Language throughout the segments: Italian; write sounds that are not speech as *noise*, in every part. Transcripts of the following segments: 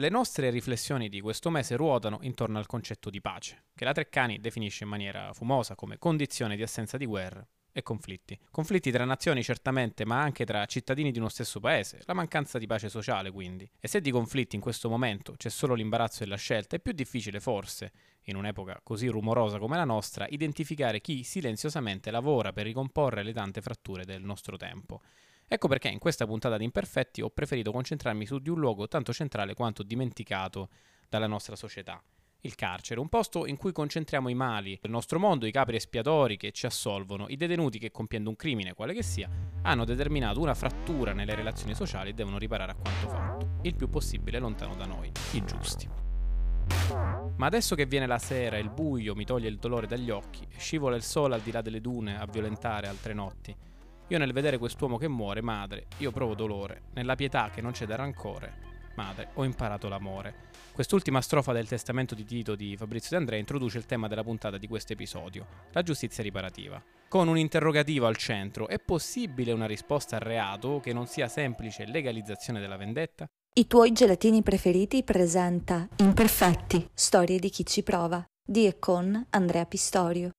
Le nostre riflessioni di questo mese ruotano intorno al concetto di pace, che la Treccani definisce in maniera fumosa come condizione di assenza di guerra e conflitti. Conflitti tra nazioni certamente, ma anche tra cittadini di uno stesso paese, la mancanza di pace sociale quindi. E se di conflitti in questo momento c'è solo l'imbarazzo della scelta, è più difficile forse, in un'epoca così rumorosa come la nostra, identificare chi silenziosamente lavora per ricomporre le tante fratture del nostro tempo. Ecco perché in questa puntata di Imperfetti ho preferito concentrarmi su di un luogo tanto centrale quanto dimenticato dalla nostra società, il carcere, un posto in cui concentriamo i mali del nostro mondo, i capri espiatori che ci assolvono, i detenuti che compiendo un crimine, quale che sia, hanno determinato una frattura nelle relazioni sociali e devono riparare a quanto fatto, il più possibile lontano da noi, i giusti. Ma adesso che viene la sera, il buio mi toglie il dolore dagli occhi, scivola il sole al di là delle dune a violentare altre notti, io nel vedere quest'uomo che muore, madre, io provo dolore, nella pietà che non c'è da rancore, madre, ho imparato l'amore. Quest'ultima strofa del testamento di Tito di Fabrizio De Andrea introduce il tema della puntata di questo episodio, la giustizia riparativa. Con un interrogativo al centro, è possibile una risposta al reato che non sia semplice legalizzazione della vendetta? I tuoi gelatini preferiti presenta Imperfetti, storie di chi ci prova, di e con Andrea Pistorio.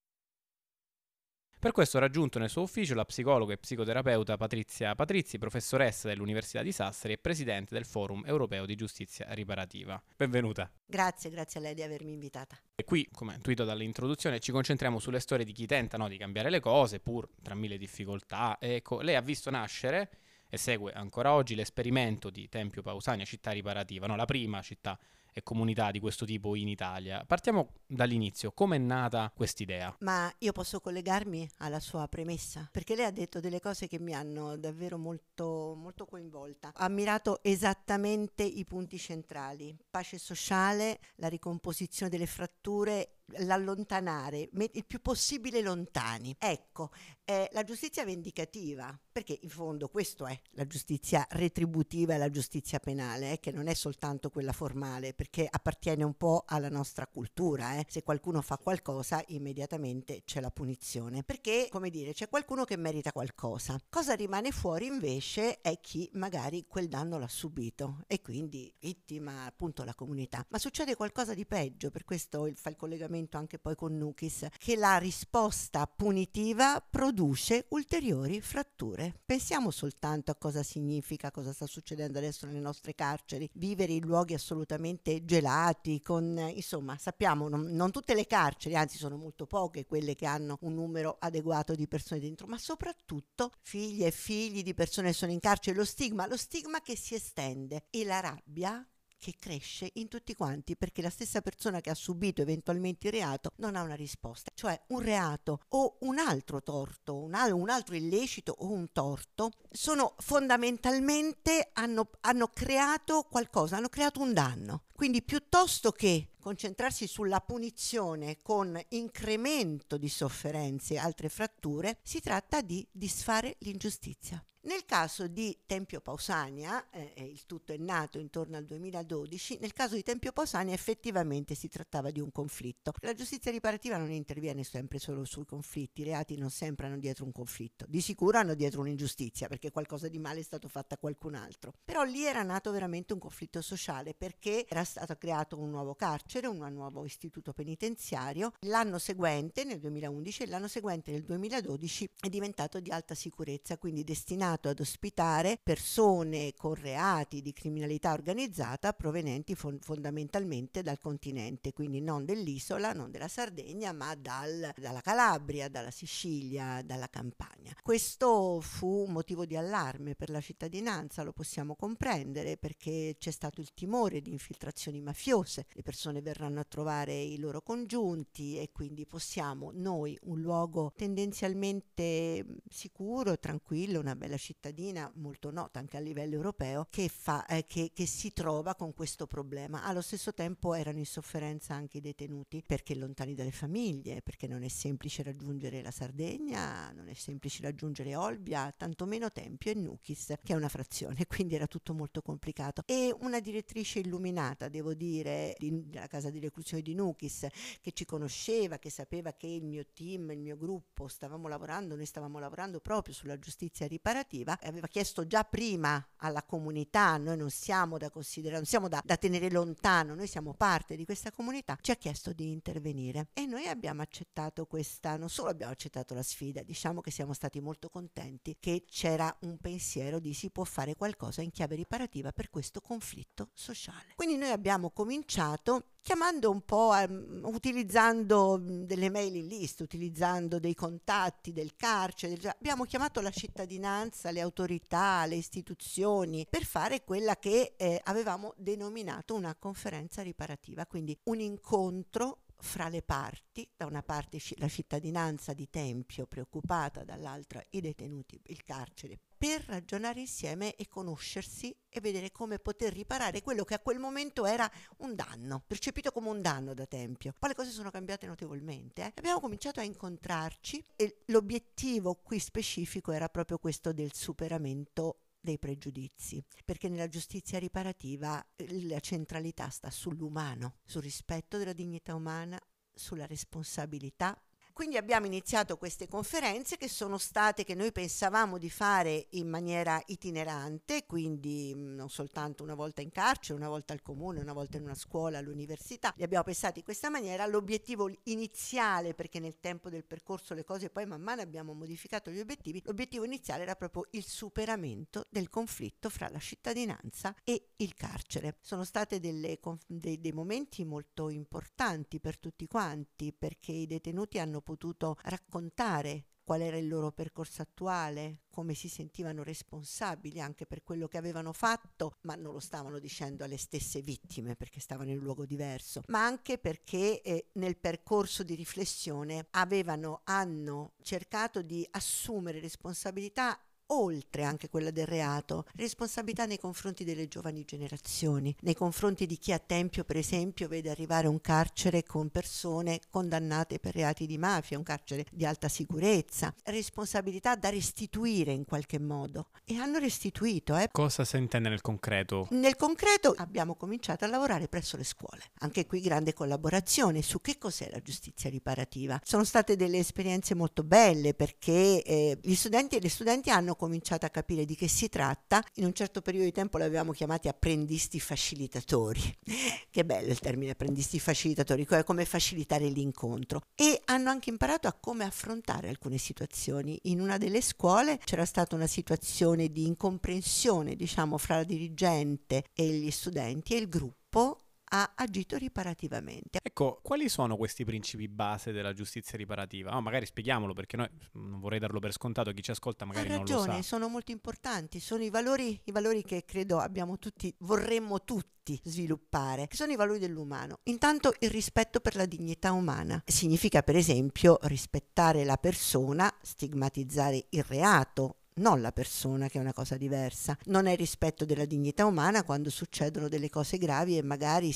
Per questo ho raggiunto nel suo ufficio la psicologa e psicoterapeuta Patrizia Patrizi, professoressa dell'Università di Sassari e presidente del Forum Europeo di Giustizia Riparativa. Benvenuta. Grazie, grazie a lei di avermi invitata. E qui, come intuito dall'introduzione, ci concentriamo sulle storie di chi tenta no, di cambiare le cose, pur tra mille difficoltà. Ecco, lei ha visto nascere e segue ancora oggi l'esperimento di Tempio Pausania, città riparativa, no? la prima città e comunità di questo tipo in Italia. Partiamo dall'inizio, come è nata quest'idea? Ma io posso collegarmi alla sua premessa, perché lei ha detto delle cose che mi hanno davvero molto, molto coinvolta. Ha ammirato esattamente i punti centrali, pace sociale, la ricomposizione delle fratture l'allontanare, il più possibile lontani. Ecco, eh, la giustizia vendicativa, perché in fondo questo è la giustizia retributiva e la giustizia penale, eh, che non è soltanto quella formale, perché appartiene un po' alla nostra cultura. Eh. Se qualcuno fa qualcosa, immediatamente c'è la punizione, perché, come dire, c'è qualcuno che merita qualcosa. Cosa rimane fuori invece è chi magari quel danno l'ha subito e quindi vittima appunto la comunità. Ma succede qualcosa di peggio, per questo fa il collegamento collegamento anche poi con Nukis, che la risposta punitiva produce ulteriori fratture. Pensiamo soltanto a cosa significa, cosa sta succedendo adesso nelle nostre carceri, vivere in luoghi assolutamente gelati, con insomma sappiamo non, non tutte le carceri, anzi sono molto poche quelle che hanno un numero adeguato di persone dentro, ma soprattutto figlie e figli di persone che sono in carcere, lo stigma, lo stigma che si estende e la rabbia che cresce in tutti quanti perché la stessa persona che ha subito eventualmente il reato non ha una risposta. Cioè un reato o un altro torto, un, al- un altro illecito o un torto sono fondamentalmente hanno, hanno creato qualcosa, hanno creato un danno. Quindi piuttosto che concentrarsi sulla punizione con incremento di sofferenze e altre fratture, si tratta di disfare l'ingiustizia. Nel caso di Tempio Pausania, eh, il tutto è nato intorno al 2012, nel caso di Tempio Pausania effettivamente si trattava di un conflitto. La giustizia riparativa non interviene sempre solo sui conflitti, i reati non sempre hanno dietro un conflitto, di sicuro hanno dietro un'ingiustizia perché qualcosa di male è stato fatto a qualcun altro. Però lì era nato veramente un conflitto sociale perché era stato creato un nuovo carcere, un nuovo istituto penitenziario. L'anno seguente, nel 2011, e l'anno seguente, nel 2012, è diventato di alta sicurezza, quindi destinato destinato ad ospitare persone con reati di criminalità organizzata provenienti fon- fondamentalmente dal continente, quindi non dell'isola, non della Sardegna, ma dal, dalla Calabria, dalla Sicilia, dalla Campania. Questo fu motivo di allarme per la cittadinanza, lo possiamo comprendere perché c'è stato il timore di infiltrazioni mafiose, le persone verranno a trovare i loro congiunti e quindi possiamo noi, un luogo tendenzialmente sicuro, tranquillo, una bella cittadina molto nota anche a livello europeo che, fa, eh, che, che si trova con questo problema. Allo stesso tempo erano in sofferenza anche i detenuti perché lontani dalle famiglie, perché non è semplice raggiungere la Sardegna, non è semplice raggiungere Olbia, tantomeno Tempio e Nukis, che è una frazione, *laughs* quindi era tutto molto complicato. E una direttrice illuminata, devo dire, di, della casa di reclusione di Nukis, che ci conosceva, che sapeva che il mio team, il mio gruppo stavamo lavorando, noi stavamo lavorando proprio sulla giustizia riparativa, riparativa aveva chiesto già prima alla comunità, noi non siamo da considerare, non siamo da, da tenere lontano, noi siamo parte di questa comunità, ci ha chiesto di intervenire e noi abbiamo accettato questa, non solo abbiamo accettato la sfida, diciamo che siamo stati molto contenti che c'era un pensiero di si può fare qualcosa in chiave riparativa per questo conflitto sociale. Quindi noi abbiamo cominciato chiamando un po', um, utilizzando delle mailing list, utilizzando dei contatti del carcere, del... abbiamo chiamato la cittadinanza, le autorità, le istituzioni per fare quella che eh, avevamo denominato una conferenza riparativa, quindi un incontro fra le parti, da una parte la cittadinanza di Tempio preoccupata, dall'altra i detenuti, il carcere, per ragionare insieme e conoscersi e vedere come poter riparare quello che a quel momento era un danno, percepito come un danno da Tempio. Poi le cose sono cambiate notevolmente. Eh? Abbiamo cominciato a incontrarci e l'obiettivo qui specifico era proprio questo del superamento dei pregiudizi, perché nella giustizia riparativa eh, la centralità sta sull'umano, sul rispetto della dignità umana, sulla responsabilità quindi abbiamo iniziato queste conferenze che sono state, che noi pensavamo di fare in maniera itinerante, quindi mm, non soltanto una volta in carcere, una volta al comune, una volta in una scuola, all'università. Li abbiamo pensati in questa maniera. L'obiettivo iniziale, perché nel tempo del percorso le cose poi man mano abbiamo modificato gli obiettivi, l'obiettivo iniziale era proprio il superamento del conflitto fra la cittadinanza e il carcere. Sono stati dei, dei momenti molto importanti per tutti quanti, perché i detenuti hanno potuto raccontare qual era il loro percorso attuale, come si sentivano responsabili anche per quello che avevano fatto, ma non lo stavano dicendo alle stesse vittime perché stavano in un luogo diverso, ma anche perché eh, nel percorso di riflessione avevano, hanno cercato di assumere responsabilità oltre anche quella del reato, responsabilità nei confronti delle giovani generazioni, nei confronti di chi a Tempio, per esempio, vede arrivare un carcere con persone condannate per reati di mafia, un carcere di alta sicurezza, responsabilità da restituire in qualche modo. E hanno restituito. Eh. Cosa si intende nel concreto? Nel concreto abbiamo cominciato a lavorare presso le scuole. Anche qui grande collaborazione su che cos'è la giustizia riparativa. Sono state delle esperienze molto belle perché eh, gli studenti e le studenti hanno cominciato a capire di che si tratta, in un certo periodo di tempo li avevamo chiamati apprendisti facilitatori. *laughs* che bello il termine apprendisti facilitatori, come facilitare l'incontro. E hanno anche imparato a come affrontare alcune situazioni. In una delle scuole c'era stata una situazione di incomprensione, diciamo, fra la dirigente e gli studenti e il gruppo ha agito riparativamente. Ecco, quali sono questi principi base della giustizia riparativa? Oh, magari spieghiamolo perché noi non vorrei darlo per scontato, chi ci ascolta magari ragione, non lo sa. sono molto importanti, sono i valori, i valori che credo abbiamo tutti, vorremmo tutti sviluppare, che sono i valori dell'umano. Intanto il rispetto per la dignità umana. Significa per esempio rispettare la persona, stigmatizzare il reato, non la persona, che è una cosa diversa. Non è rispetto della dignità umana quando succedono delle cose gravi e magari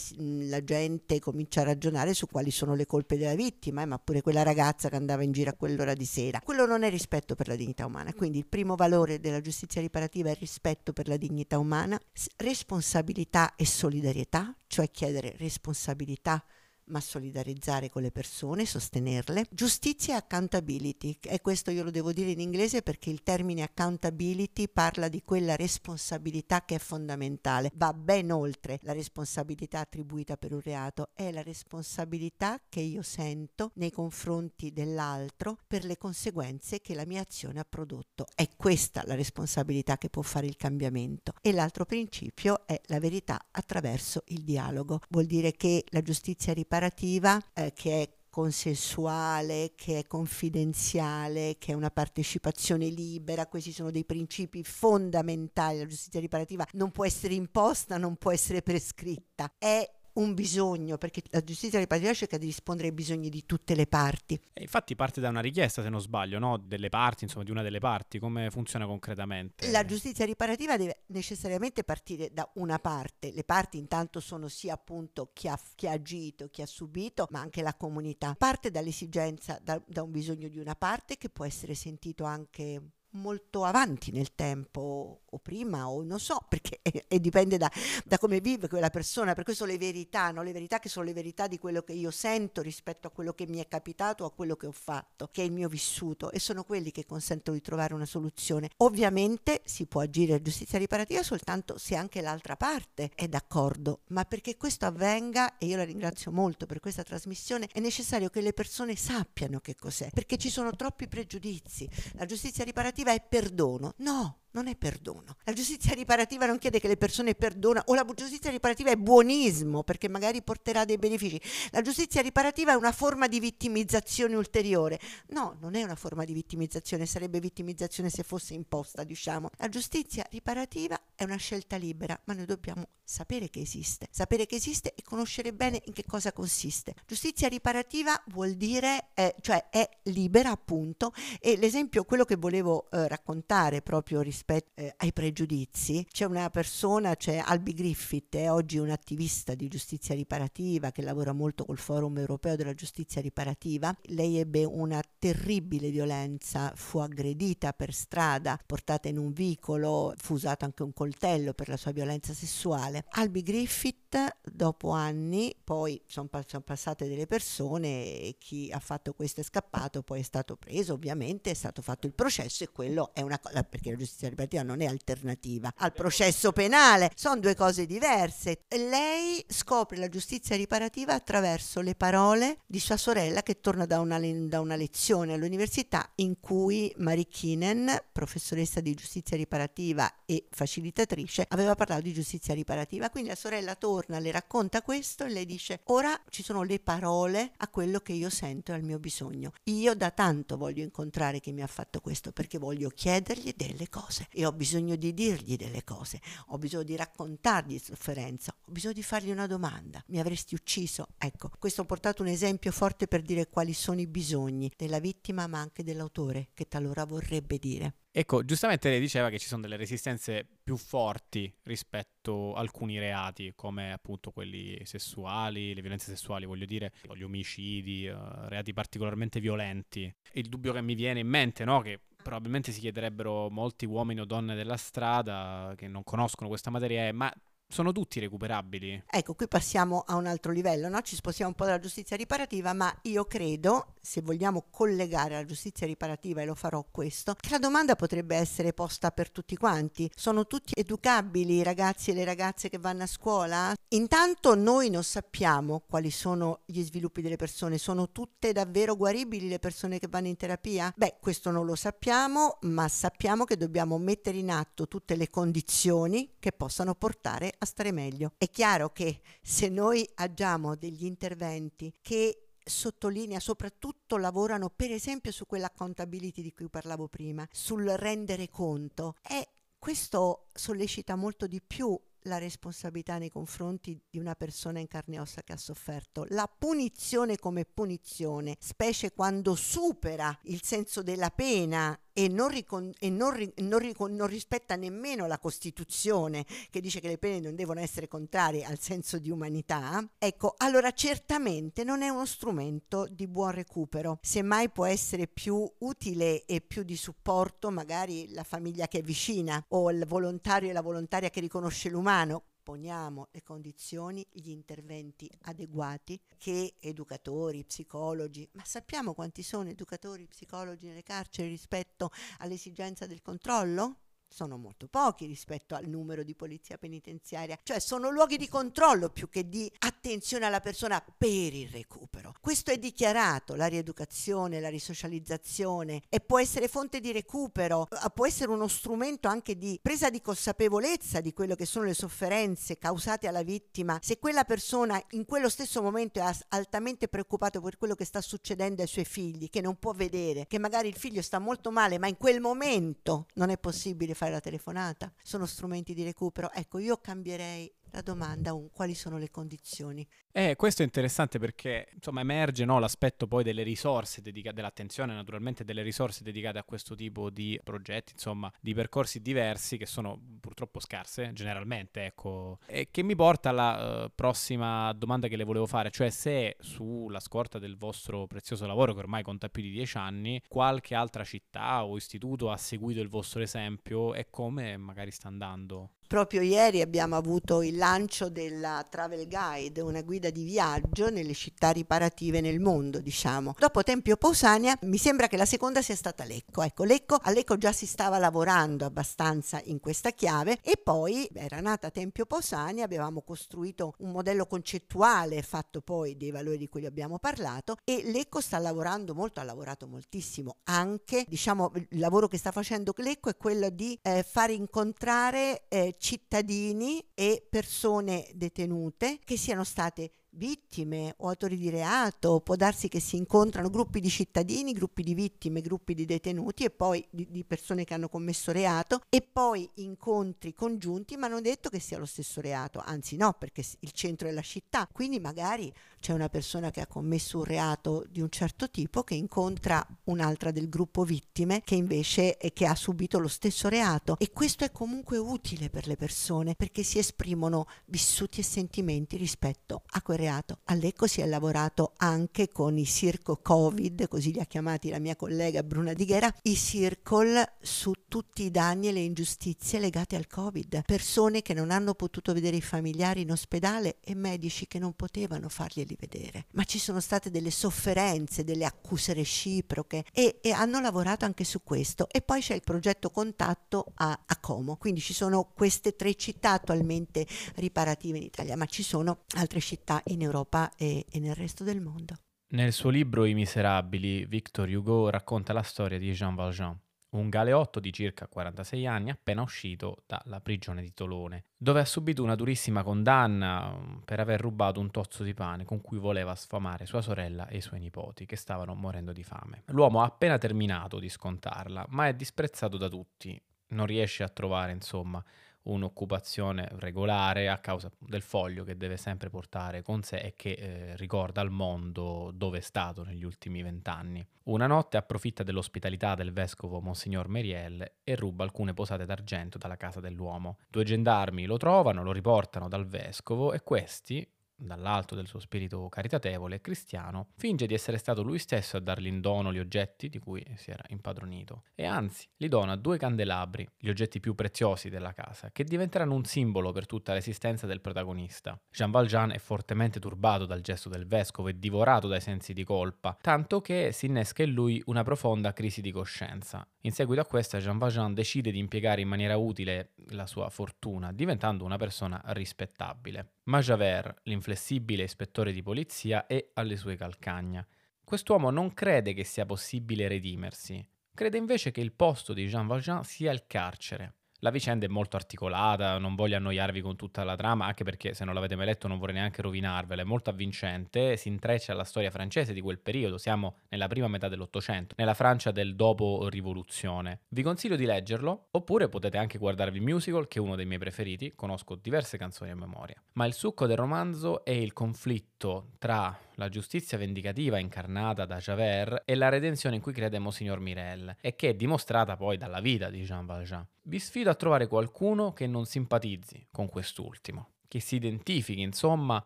la gente comincia a ragionare su quali sono le colpe della vittima, eh, ma pure quella ragazza che andava in giro a quell'ora di sera. Quello non è rispetto per la dignità umana. Quindi il primo valore della giustizia riparativa è rispetto per la dignità umana, responsabilità e solidarietà, cioè chiedere responsabilità ma solidarizzare con le persone, sostenerle. Giustizia e accountability, e questo io lo devo dire in inglese perché il termine accountability parla di quella responsabilità che è fondamentale, va ben oltre la responsabilità attribuita per un reato, è la responsabilità che io sento nei confronti dell'altro per le conseguenze che la mia azione ha prodotto. È questa la responsabilità che può fare il cambiamento. E l'altro principio è la verità attraverso il dialogo. Vuol dire che la giustizia riparte preparativa eh, che è consensuale, che è confidenziale, che è una partecipazione libera, questi sono dei principi fondamentali, la giustizia riparativa non può essere imposta, non può essere prescritta, è un bisogno, perché la giustizia riparativa cerca di rispondere ai bisogni di tutte le parti. E infatti parte da una richiesta, se non sbaglio, no? delle parti, insomma, di una delle parti, come funziona concretamente? La giustizia riparativa deve necessariamente partire da una parte. Le parti intanto sono sia appunto chi ha, chi ha agito, chi ha subito, ma anche la comunità. Parte dall'esigenza, da, da un bisogno di una parte che può essere sentito anche molto avanti nel tempo o prima o non so perché *laughs* e dipende da, da, come vive quella persona. Per questo le verità no? le verità che sono le verità di quello che io sento rispetto a quello che mi è capitato a quello che ho fatto che è il mio vissuto e sono quelli che consentono di trovare una soluzione. Ovviamente si può agire a giustizia riparativa soltanto se anche l'altra parte è d'accordo ma perché questo avvenga e io la ringrazio molto per questa trasmissione è necessario che le persone sappiano che cos'è perché ci sono troppi pregiudizi. La giustizia riparativa è perdono. No non è perdono. La giustizia riparativa non chiede che le persone perdonano, o la giustizia riparativa è buonismo perché magari porterà dei benefici. La giustizia riparativa è una forma di vittimizzazione ulteriore. No, non è una forma di vittimizzazione, sarebbe vittimizzazione se fosse imposta, diciamo. La giustizia riparativa è una scelta libera, ma noi dobbiamo sapere che esiste, sapere che esiste e conoscere bene in che cosa consiste. Giustizia riparativa vuol dire, eh, cioè è libera appunto, e l'esempio, quello che volevo eh, raccontare proprio rispetto rispetto eh, ai pregiudizi. C'è una persona, c'è Albi Griffith, è oggi un attivista di giustizia riparativa che lavora molto col Forum Europeo della Giustizia Riparativa. Lei ebbe una terribile violenza, fu aggredita per strada, portata in un vicolo, fu usato anche un coltello per la sua violenza sessuale. Albi Griffith, dopo anni, poi sono, sono passate delle persone e chi ha fatto questo è scappato, poi è stato preso, ovviamente è stato fatto il processo e quello è una cosa, perché la giustizia riparativa non è alternativa al processo penale, sono due cose diverse. Lei scopre la giustizia riparativa attraverso le parole di sua sorella che torna da una, da una lezione all'università in cui Marie Kinen, professoressa di giustizia riparativa e facilitatrice, aveva parlato di giustizia riparativa. Quindi la sorella torna, le racconta questo e lei dice ora ci sono le parole a quello che io sento e al mio bisogno. Io da tanto voglio incontrare chi mi ha fatto questo perché voglio chiedergli delle cose e ho bisogno di dirgli delle cose, ho bisogno di raccontargli sofferenza, ho bisogno di fargli una domanda. Mi avresti ucciso? Ecco, questo ho portato un esempio forte per dire quali sono i bisogni della vittima ma anche dell'autore che talora vorrebbe dire. Ecco, giustamente lei diceva che ci sono delle resistenze più forti rispetto a alcuni reati, come appunto quelli sessuali, le violenze sessuali, voglio dire, gli omicidi, uh, reati particolarmente violenti. Il dubbio che mi viene in mente, no, che probabilmente si chiederebbero molti uomini o donne della strada che non conoscono questa materia è ma sono tutti recuperabili. Ecco, qui passiamo a un altro livello, no? ci spostiamo un po' dalla giustizia riparativa, ma io credo, se vogliamo collegare la giustizia riparativa, e lo farò questo, che la domanda potrebbe essere posta per tutti quanti. Sono tutti educabili i ragazzi e le ragazze che vanno a scuola? Intanto noi non sappiamo quali sono gli sviluppi delle persone, sono tutte davvero guaribili le persone che vanno in terapia? Beh, questo non lo sappiamo, ma sappiamo che dobbiamo mettere in atto tutte le condizioni che possano portare a stare meglio. È chiaro che se noi agiamo degli interventi che sottolinea, soprattutto lavorano per esempio su quell'accountability di cui parlavo prima, sul rendere conto, e questo sollecita molto di più la responsabilità nei confronti di una persona in carne e ossa che ha sofferto. La punizione come punizione, specie quando supera il senso della pena e, non, ricon- e non, ri- non, ricon- non, rispetta nemmeno la Costituzione che dice che le pene non devono essere contrarie al senso di umanità, ecco, allora certamente non è uno strumento di buon recupero. Semmai può essere più utile e più di supporto magari la famiglia che è vicina o il volontario e la volontaria che riconosce l'umano poniamo le condizioni, gli interventi adeguati che educatori, psicologi, ma sappiamo quanti sono educatori, psicologi nelle carceri rispetto all'esigenza del controllo? Sono molto pochi rispetto al numero di polizia penitenziaria, cioè sono luoghi di controllo più che di attenzione alla persona per il recupero. Questo è dichiarato, la rieducazione, la risocializzazione e può essere fonte di recupero, eh, può essere uno strumento anche di presa di consapevolezza di quello che sono le sofferenze causate alla vittima. Se quella persona in quello stesso momento è altamente preoccupata per quello che sta succedendo ai suoi figli, che non può vedere, che magari il figlio sta molto male, ma in quel momento non è possibile fare fare la telefonata, sono strumenti di recupero. Ecco, io cambierei la domanda un quali sono le condizioni. Eh, questo è interessante perché insomma emerge no, l'aspetto poi delle risorse dedicate, dell'attenzione naturalmente delle risorse dedicate a questo tipo di progetti, insomma di percorsi diversi che sono purtroppo scarse generalmente, ecco, e che mi porta alla uh, prossima domanda che le volevo fare, cioè se sulla scorta del vostro prezioso lavoro che ormai conta più di dieci anni, qualche altra città o istituto ha seguito il vostro esempio e come magari sta andando? Proprio ieri abbiamo avuto il lancio della Travel Guide, una guida di viaggio nelle città riparative nel mondo, diciamo. Dopo Tempio Pausania mi sembra che la seconda sia stata Lecco. Ecco, Lecco, a Lecco già si stava lavorando abbastanza in questa chiave e poi era nata Tempio Pausania, avevamo costruito un modello concettuale fatto poi dei valori di cui abbiamo parlato e Lecco sta lavorando molto, ha lavorato moltissimo. Anche, diciamo, il lavoro che sta facendo Lecco è quello di eh, far incontrare eh, cittadini e persone detenute che siano state vittime o autori di reato, può darsi che si incontrano gruppi di cittadini, gruppi di vittime, gruppi di detenuti e poi di, di, persone che hanno commesso reato e poi incontri congiunti, ma non detto che sia lo stesso reato, anzi no, perché il centro è la città, quindi magari c'è una persona che ha commesso un reato di un certo tipo che incontra un'altra del gruppo vittime che invece è che ha subito lo stesso reato e questo è comunque utile per le persone perché si esprimono vissuti e sentimenti rispetto a quel reato. All'Ecco si è lavorato anche con i circo Covid, così li ha chiamati la mia collega Bruna Dighera, i circle su tutti i danni e le ingiustizie legate al Covid. Persone che non hanno potuto vedere i familiari in ospedale e medici che non potevano farglieli vedere. Ma ci sono state delle sofferenze, delle accuse reciproche e, e hanno lavorato anche su questo. E poi c'è il progetto Contatto a, a Como. Quindi ci sono queste tre città attualmente riparative in Italia, ma ci sono altre città in Europa e, e nel resto del mondo. Nel suo libro I Miserabili, Victor Hugo racconta la storia di Jean Valjean, un galeotto di circa 46 anni appena uscito dalla prigione di Tolone, dove ha subito una durissima condanna mm, per aver rubato un tozzo di pane con cui voleva sfamare sua sorella e i suoi nipoti, che stavano morendo di fame. L'uomo ha appena terminato di scontarla, ma è disprezzato da tutti. Non riesce a trovare, insomma, un'occupazione regolare a causa del foglio che deve sempre portare con sé e che eh, ricorda al mondo dove è stato negli ultimi vent'anni. Una notte approfitta dell'ospitalità del vescovo Monsignor Meriel e ruba alcune posate d'argento dalla casa dell'uomo. Due gendarmi lo trovano, lo riportano dal vescovo e questi, dall'alto del suo spirito caritatevole e cristiano, finge di essere stato lui stesso a dargli in dono gli oggetti di cui si era impadronito e anzi gli dona due candelabri, gli oggetti più preziosi della casa, che diventeranno un simbolo per tutta l'esistenza del protagonista. Jean Valjean è fortemente turbato dal gesto del vescovo e divorato dai sensi di colpa, tanto che si innesca in lui una profonda crisi di coscienza. In seguito a questa Jean Valjean decide di impiegare in maniera utile la sua fortuna, diventando una persona rispettabile. Ma Javert, l'inflessibile ispettore di polizia, è alle sue calcagna. Quest'uomo non crede che sia possibile redimersi, crede invece che il posto di Jean Valjean sia il carcere. La vicenda è molto articolata, non voglio annoiarvi con tutta la trama, anche perché se non l'avete mai letto non vorrei neanche rovinarvela, è molto avvincente, si intreccia alla storia francese di quel periodo, siamo nella prima metà dell'Ottocento, nella Francia del dopo rivoluzione. Vi consiglio di leggerlo, oppure potete anche guardarvi il musical, che è uno dei miei preferiti, conosco diverse canzoni a memoria. Ma il succo del romanzo è il conflitto tra la giustizia vendicativa incarnata da Javert e la redenzione in cui crede Monsignor Mirel e che è dimostrata poi dalla vita di Jean Valjean. Vi sfido a trovare qualcuno che non simpatizzi con quest'ultimo, che si identifichi insomma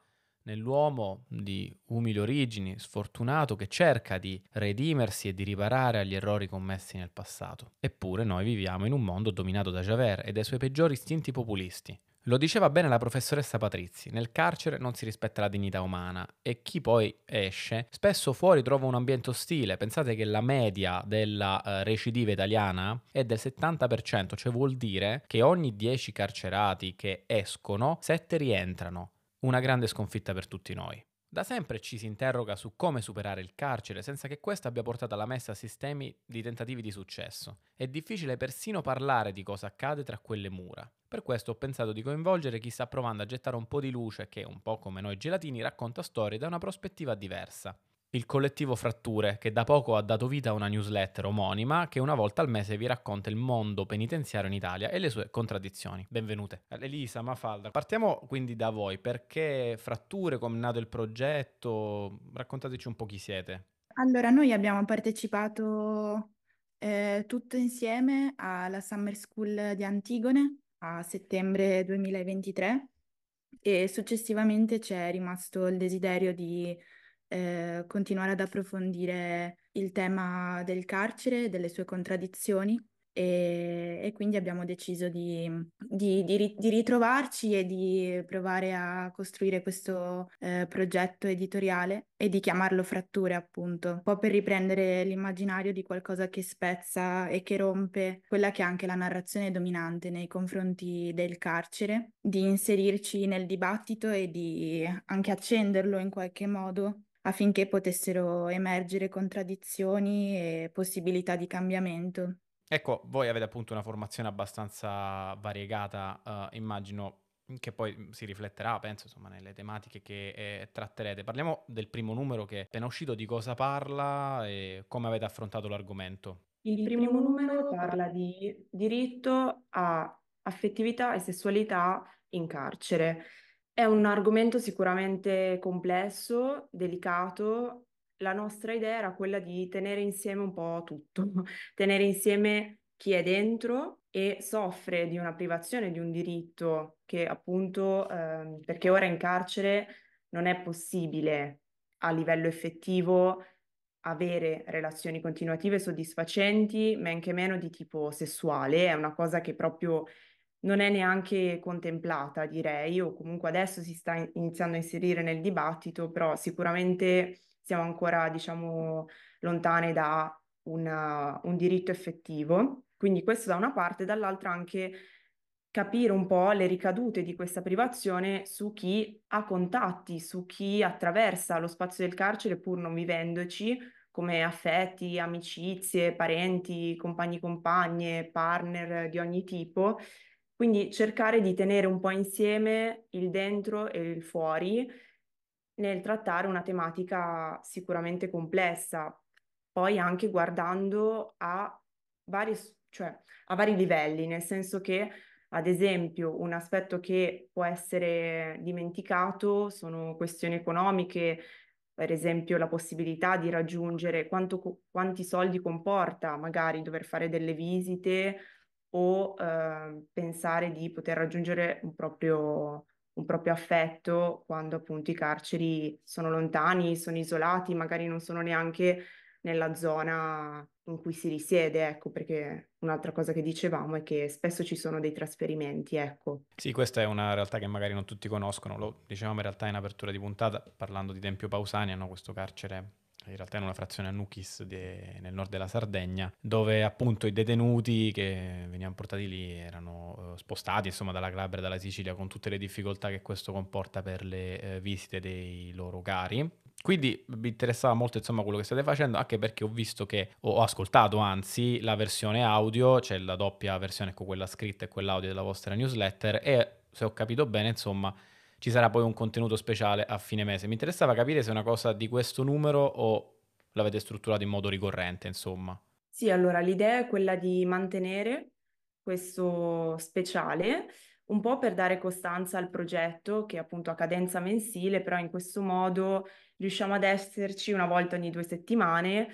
nell'uomo di umili origini, sfortunato, che cerca di redimersi e di riparare agli errori commessi nel passato. Eppure noi viviamo in un mondo dominato da Javert e dai suoi peggiori istinti populisti, lo diceva bene la professoressa Patrizi, nel carcere non si rispetta la dignità umana e chi poi esce spesso fuori trova un ambiente ostile. Pensate che la media della uh, recidiva italiana è del 70%, cioè vuol dire che ogni 10 carcerati che escono, 7 rientrano. Una grande sconfitta per tutti noi. Da sempre ci si interroga su come superare il carcere senza che questo abbia portato alla messa a sistemi di tentativi di successo. È difficile persino parlare di cosa accade tra quelle mura. Per questo ho pensato di coinvolgere chi sta provando a gettare un po' di luce che, un po' come noi gelatini, racconta storie da una prospettiva diversa. Il collettivo Fratture, che da poco ha dato vita a una newsletter omonima che una volta al mese vi racconta il mondo penitenziario in Italia e le sue contraddizioni. Benvenute. Elisa, Mafalda, partiamo quindi da voi. Perché Fratture, come è nato il progetto? Raccontateci un po' chi siete. Allora, noi abbiamo partecipato eh, tutto insieme alla Summer School di Antigone a settembre 2023 e successivamente c'è rimasto il desiderio di eh, continuare ad approfondire il tema del carcere, delle sue contraddizioni e, e quindi abbiamo deciso di, di, di, di, ritrovarci e di provare a costruire questo eh, progetto editoriale e di chiamarlo Fratture appunto, un po' per riprendere l'immaginario di qualcosa che spezza e che rompe quella che è anche la narrazione dominante nei confronti del carcere, di inserirci nel dibattito e di anche accenderlo in qualche modo affinché potessero emergere contraddizioni e possibilità di cambiamento. Ecco, voi avete appunto una formazione abbastanza variegata, uh, immagino che poi si rifletterà, penso, insomma, nelle tematiche che eh, tratterete. Parliamo del primo numero che è appena uscito, di cosa parla e come avete affrontato l'argomento. Il primo numero parla di diritto a affettività e sessualità in carcere. È un argomento sicuramente complesso, delicato. La nostra idea era quella di tenere insieme un po' tutto, *laughs* tenere insieme chi è dentro e soffre di una privazione di un diritto che appunto, eh, perché ora in carcere non è possibile a livello effettivo avere relazioni continuative soddisfacenti, men che meno di tipo sessuale, è una cosa che proprio non è neanche contemplata, direi, o comunque adesso si sta iniziando a inserire nel dibattito, però sicuramente siamo ancora, diciamo, lontane da una, un diritto effettivo. Quindi questo da una parte, dall'altra anche capire un po' le ricadute di questa privazione su chi ha contatti, su chi attraversa lo spazio del carcere pur non vivendoci, come affetti, amicizie, parenti, compagni compagne, partner di ogni tipo quindi cercare di tenere un po' insieme il dentro e il fuori nel trattare una tematica sicuramente complessa, poi anche guardando a vari, cioè, a vari livelli, nel senso che ad esempio, un aspetto che può essere dimenticato sono questioni economiche, per esempio la possibilità di raggiungere quanto, quanti soldi comporta magari dover fare delle visite o eh, pensare di poter raggiungere un proprio, un proprio affetto quando appunto i carceri sono lontani, sono isolati, magari non sono neanche nella zona in cui si risiede, ecco, perché un'altra cosa che dicevamo è che spesso ci sono dei trasferimenti, ecco. Sì, questa è una realtà che magari non tutti conoscono, lo dicevamo in realtà in apertura di puntata, parlando di Tempio Pausania, hanno questo carcere in realtà in una frazione a Nukis de, nel nord della Sardegna, dove appunto i detenuti che venivano portati lì erano uh, spostati insomma dalla Calabria e dalla Sicilia con tutte le difficoltà che questo comporta per le uh, visite dei loro cari. Quindi mi interessava molto insomma quello che state facendo, anche perché ho visto che, ho ascoltato anzi, la versione audio, cioè la doppia versione, ecco quella scritta e quell'audio della vostra newsletter e se ho capito bene insomma ci sarà poi un contenuto speciale a fine mese. Mi interessava capire se è una cosa di questo numero o l'avete strutturato in modo ricorrente, insomma. Sì, allora l'idea è quella di mantenere questo speciale un po' per dare costanza al progetto che appunto a cadenza mensile, però in questo modo riusciamo ad esserci una volta ogni due settimane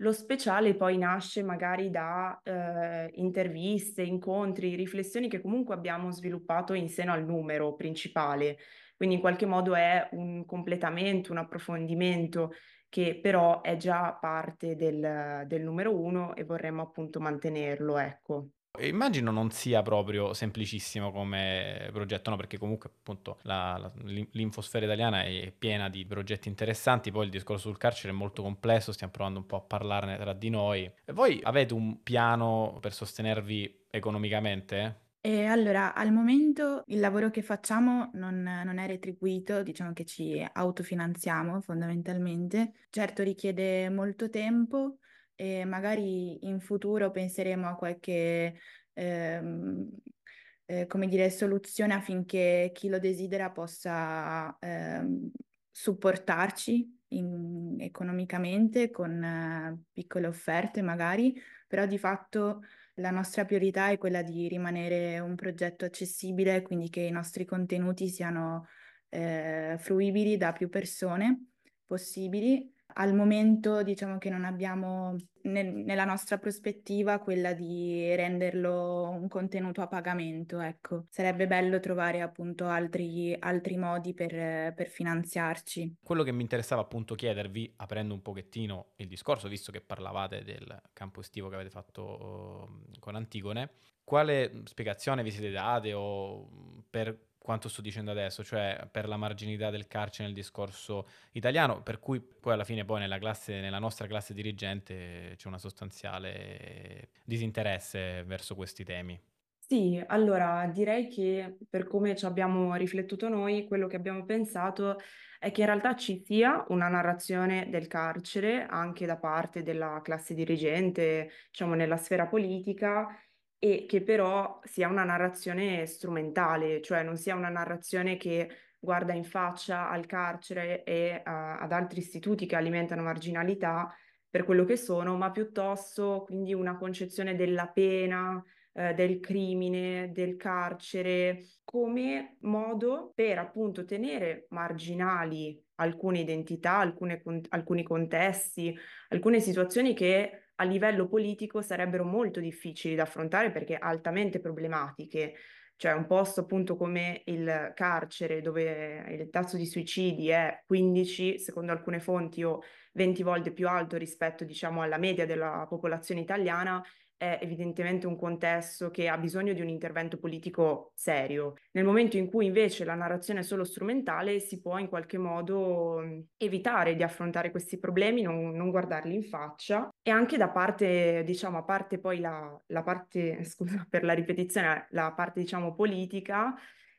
lo speciale poi nasce magari da eh, interviste, incontri, riflessioni che comunque abbiamo sviluppato in seno al numero principale, quindi in qualche modo è un completamento, un approfondimento che però è già parte del, del numero uno e vorremmo appunto mantenerlo, ecco. Immagino non sia proprio semplicissimo come progetto, no? perché comunque appunto la, la, l'infosfera italiana è piena di progetti interessanti, poi il discorso sul carcere è molto complesso, stiamo provando un po' a parlarne tra di noi. E voi avete un piano per sostenervi economicamente? E allora, al momento il lavoro che facciamo non, non, è retribuito, diciamo che ci autofinanziamo fondamentalmente. Certo richiede molto tempo, e magari in futuro penseremo a qualche, ehm, eh, come dire, soluzione affinché chi lo desidera possa ehm, supportarci in, economicamente con uh, piccole offerte magari, però di fatto la nostra priorità è quella di rimanere un progetto accessibile, quindi che i nostri contenuti siano eh, fruibili da più persone possibili al momento diciamo che non abbiamo nel, nella nostra prospettiva quella di renderlo un contenuto a pagamento, ecco. Sarebbe bello trovare appunto altri, altri modi per, per finanziarci. Quello che mi interessava appunto chiedervi, aprendo un pochettino il discorso, visto che parlavate del campo estivo che avete fatto uh, con Antigone, quale spiegazione vi siete date o per quanto sto dicendo adesso, cioè per la marginalità del carcere nel discorso italiano, per cui poi alla fine poi nella, classe, nella nostra classe dirigente c'è una sostanziale disinteresse verso questi temi. Sì, allora direi che per come ci abbiamo riflettuto noi, quello che abbiamo pensato è che in realtà ci sia una narrazione del carcere anche da parte della classe dirigente, diciamo nella sfera politica, e che però sia una narrazione strumentale, cioè non sia una narrazione che guarda in faccia al carcere e uh, ad altri istituti che alimentano marginalità per quello che sono, ma piuttosto quindi una concezione della pena, eh, del crimine, del carcere, come modo per appunto tenere marginali alcune identità, alcune, alcuni contesti, alcune situazioni che a livello politico sarebbero molto difficili da affrontare perché altamente problematiche. Cioè un posto appunto come il carcere dove il tasso di suicidi è 15, secondo alcune fonti o 20 volte più alto rispetto diciamo alla media della popolazione italiana, è evidentemente un contesto che ha bisogno di un intervento politico serio. Nel momento in cui invece la narrazione è solo strumentale, si può in qualche modo evitare di affrontare questi problemi, non, non guardarli in faccia e anche da parte, diciamo, a parte poi la, la parte, *laughs* scusa per la ripetizione, la parte diciamo politica,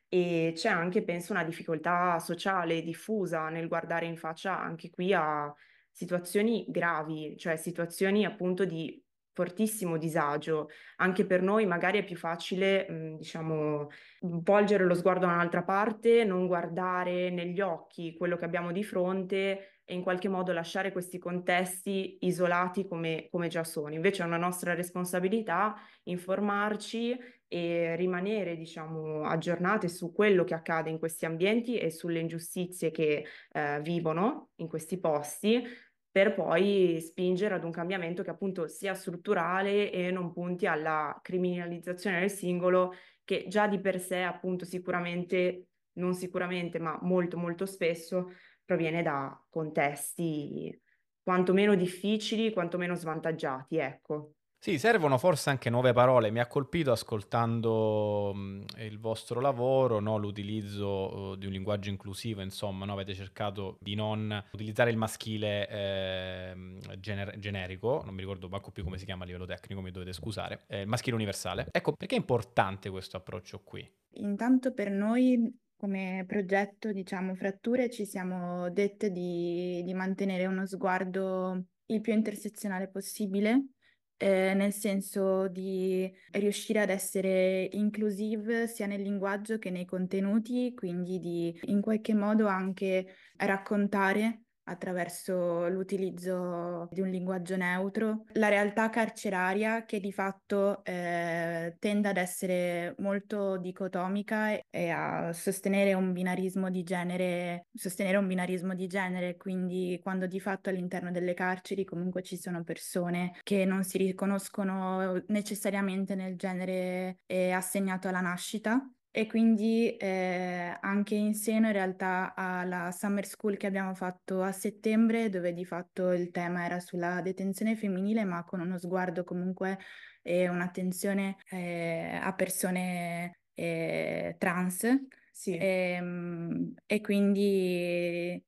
e c'è anche, penso, una difficoltà sociale diffusa nel guardare in faccia anche qui a situazioni gravi, cioè situazioni appunto di fortissimo disagio. Anche per noi magari è più facile, mh, mhmm, diciamo, volgere lo sguardo da un'altra parte, non guardare negli occhi quello che abbiamo di fronte e in qualche modo lasciare questi contesti isolati come, come già sono. Invece è una nostra responsabilità informarci e rimanere, diciamo, aggiornate su quello che accade in questi ambienti e sulle ingiustizie che eh, vivono in questi posti per poi spingere ad un cambiamento che appunto sia strutturale e non punti alla criminalizzazione del singolo, che già di per sé appunto sicuramente, non sicuramente, ma molto molto spesso proviene da contesti quantomeno difficili, quantomeno svantaggiati, ecco. Sì, servono forse anche nuove parole. Mi ha colpito ascoltando mh, il vostro lavoro, no? l'utilizzo uh, di un linguaggio inclusivo, insomma, no? avete cercato di non utilizzare il maschile eh, gener- generico, non mi ricordo manco più come si chiama a livello tecnico, mi dovete scusare, eh, il maschile universale. Ecco, perché è importante questo approccio qui? Intanto per noi come progetto, diciamo, Fratture, ci siamo dette di, di mantenere uno sguardo il più intersezionale possibile eh, nel senso di riuscire ad essere inclusive sia nel linguaggio che nei contenuti, quindi di in qualche modo anche raccontare attraverso l'utilizzo di un linguaggio neutro, la realtà carceraria che di fatto eh, tende ad essere molto dicotomica e a sostenere un binarismo di genere, sostenere un binarismo di genere, quindi quando di fatto all'interno delle carceri comunque ci sono persone che non si riconoscono necessariamente nel genere eh, assegnato alla nascita e quindi eh, anche in seno in realtà alla summer school che abbiamo fatto a settembre, dove di fatto il tema era sulla detenzione femminile, ma con uno sguardo comunque e un'attenzione eh, a persone eh, trans. Sì. E, ehm, e, quindi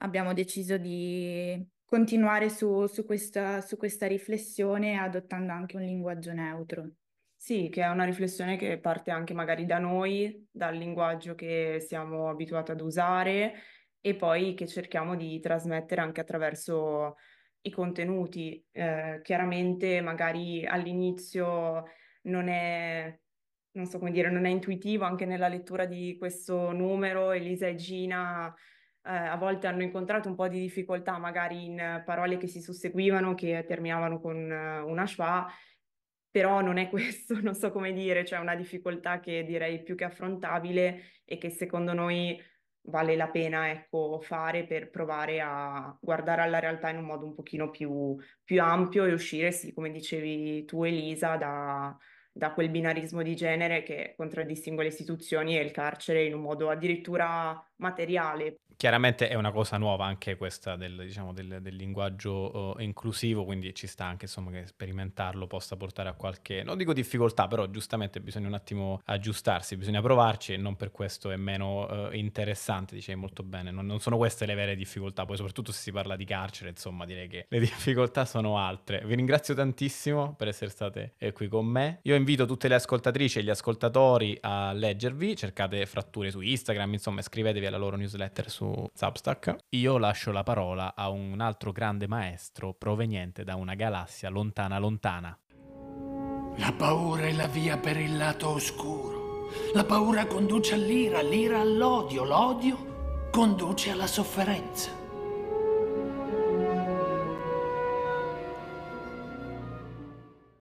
abbiamo deciso di continuare su, su, questa, su questa riflessione adottando anche un linguaggio neutro. Sì, che è una riflessione che parte anche magari da noi, dal linguaggio che siamo abituati ad usare e poi che cerchiamo di trasmettere anche attraverso i contenuti. Eh, chiaramente magari all'inizio non è, non so come dire, non è intuitivo anche nella lettura di questo numero, Elisa e Gina eh, a volte hanno incontrato un po' di difficoltà magari in parole che si susseguivano, che terminavano con uh, una schwa, però non è *laughs* questo, non so come dire, cioè una difficoltà che direi più che affrontabile e che secondo noi vale la pena ecco, fare per provare a guardare alla realtà in un modo un pochino più, più ampio e uscire, sì, come dicevi tu Elisa, da, da quel binarismo di genere che contraddistingue le istituzioni e il carcere in un modo addirittura materiale. Chiaramente è una cosa nuova anche questa del, diciamo, del, del linguaggio uh, inclusivo, quindi ci sta anche insomma, che sperimentarlo possa portare a qualche, non dico difficoltà, però giustamente bisogna un attimo aggiustarsi, bisogna provarci e non per questo è meno uh, interessante, dicevi molto bene, non, non, sono queste le vere difficoltà, poi soprattutto se si parla di carcere, insomma direi che le *laughs* difficoltà sono altre. Vi ringrazio tantissimo per essere state eh, qui con me, io invito tutte le ascoltatrici e gli ascoltatori a leggervi, cercate fratture su Instagram, insomma iscrivetevi alla loro newsletter su Substack, io lascio la parola a un altro grande maestro proveniente da una galassia lontana lontana. La paura è la via per il lato oscuro. La paura conduce all'ira, l'ira all'odio, l'odio conduce alla sofferenza.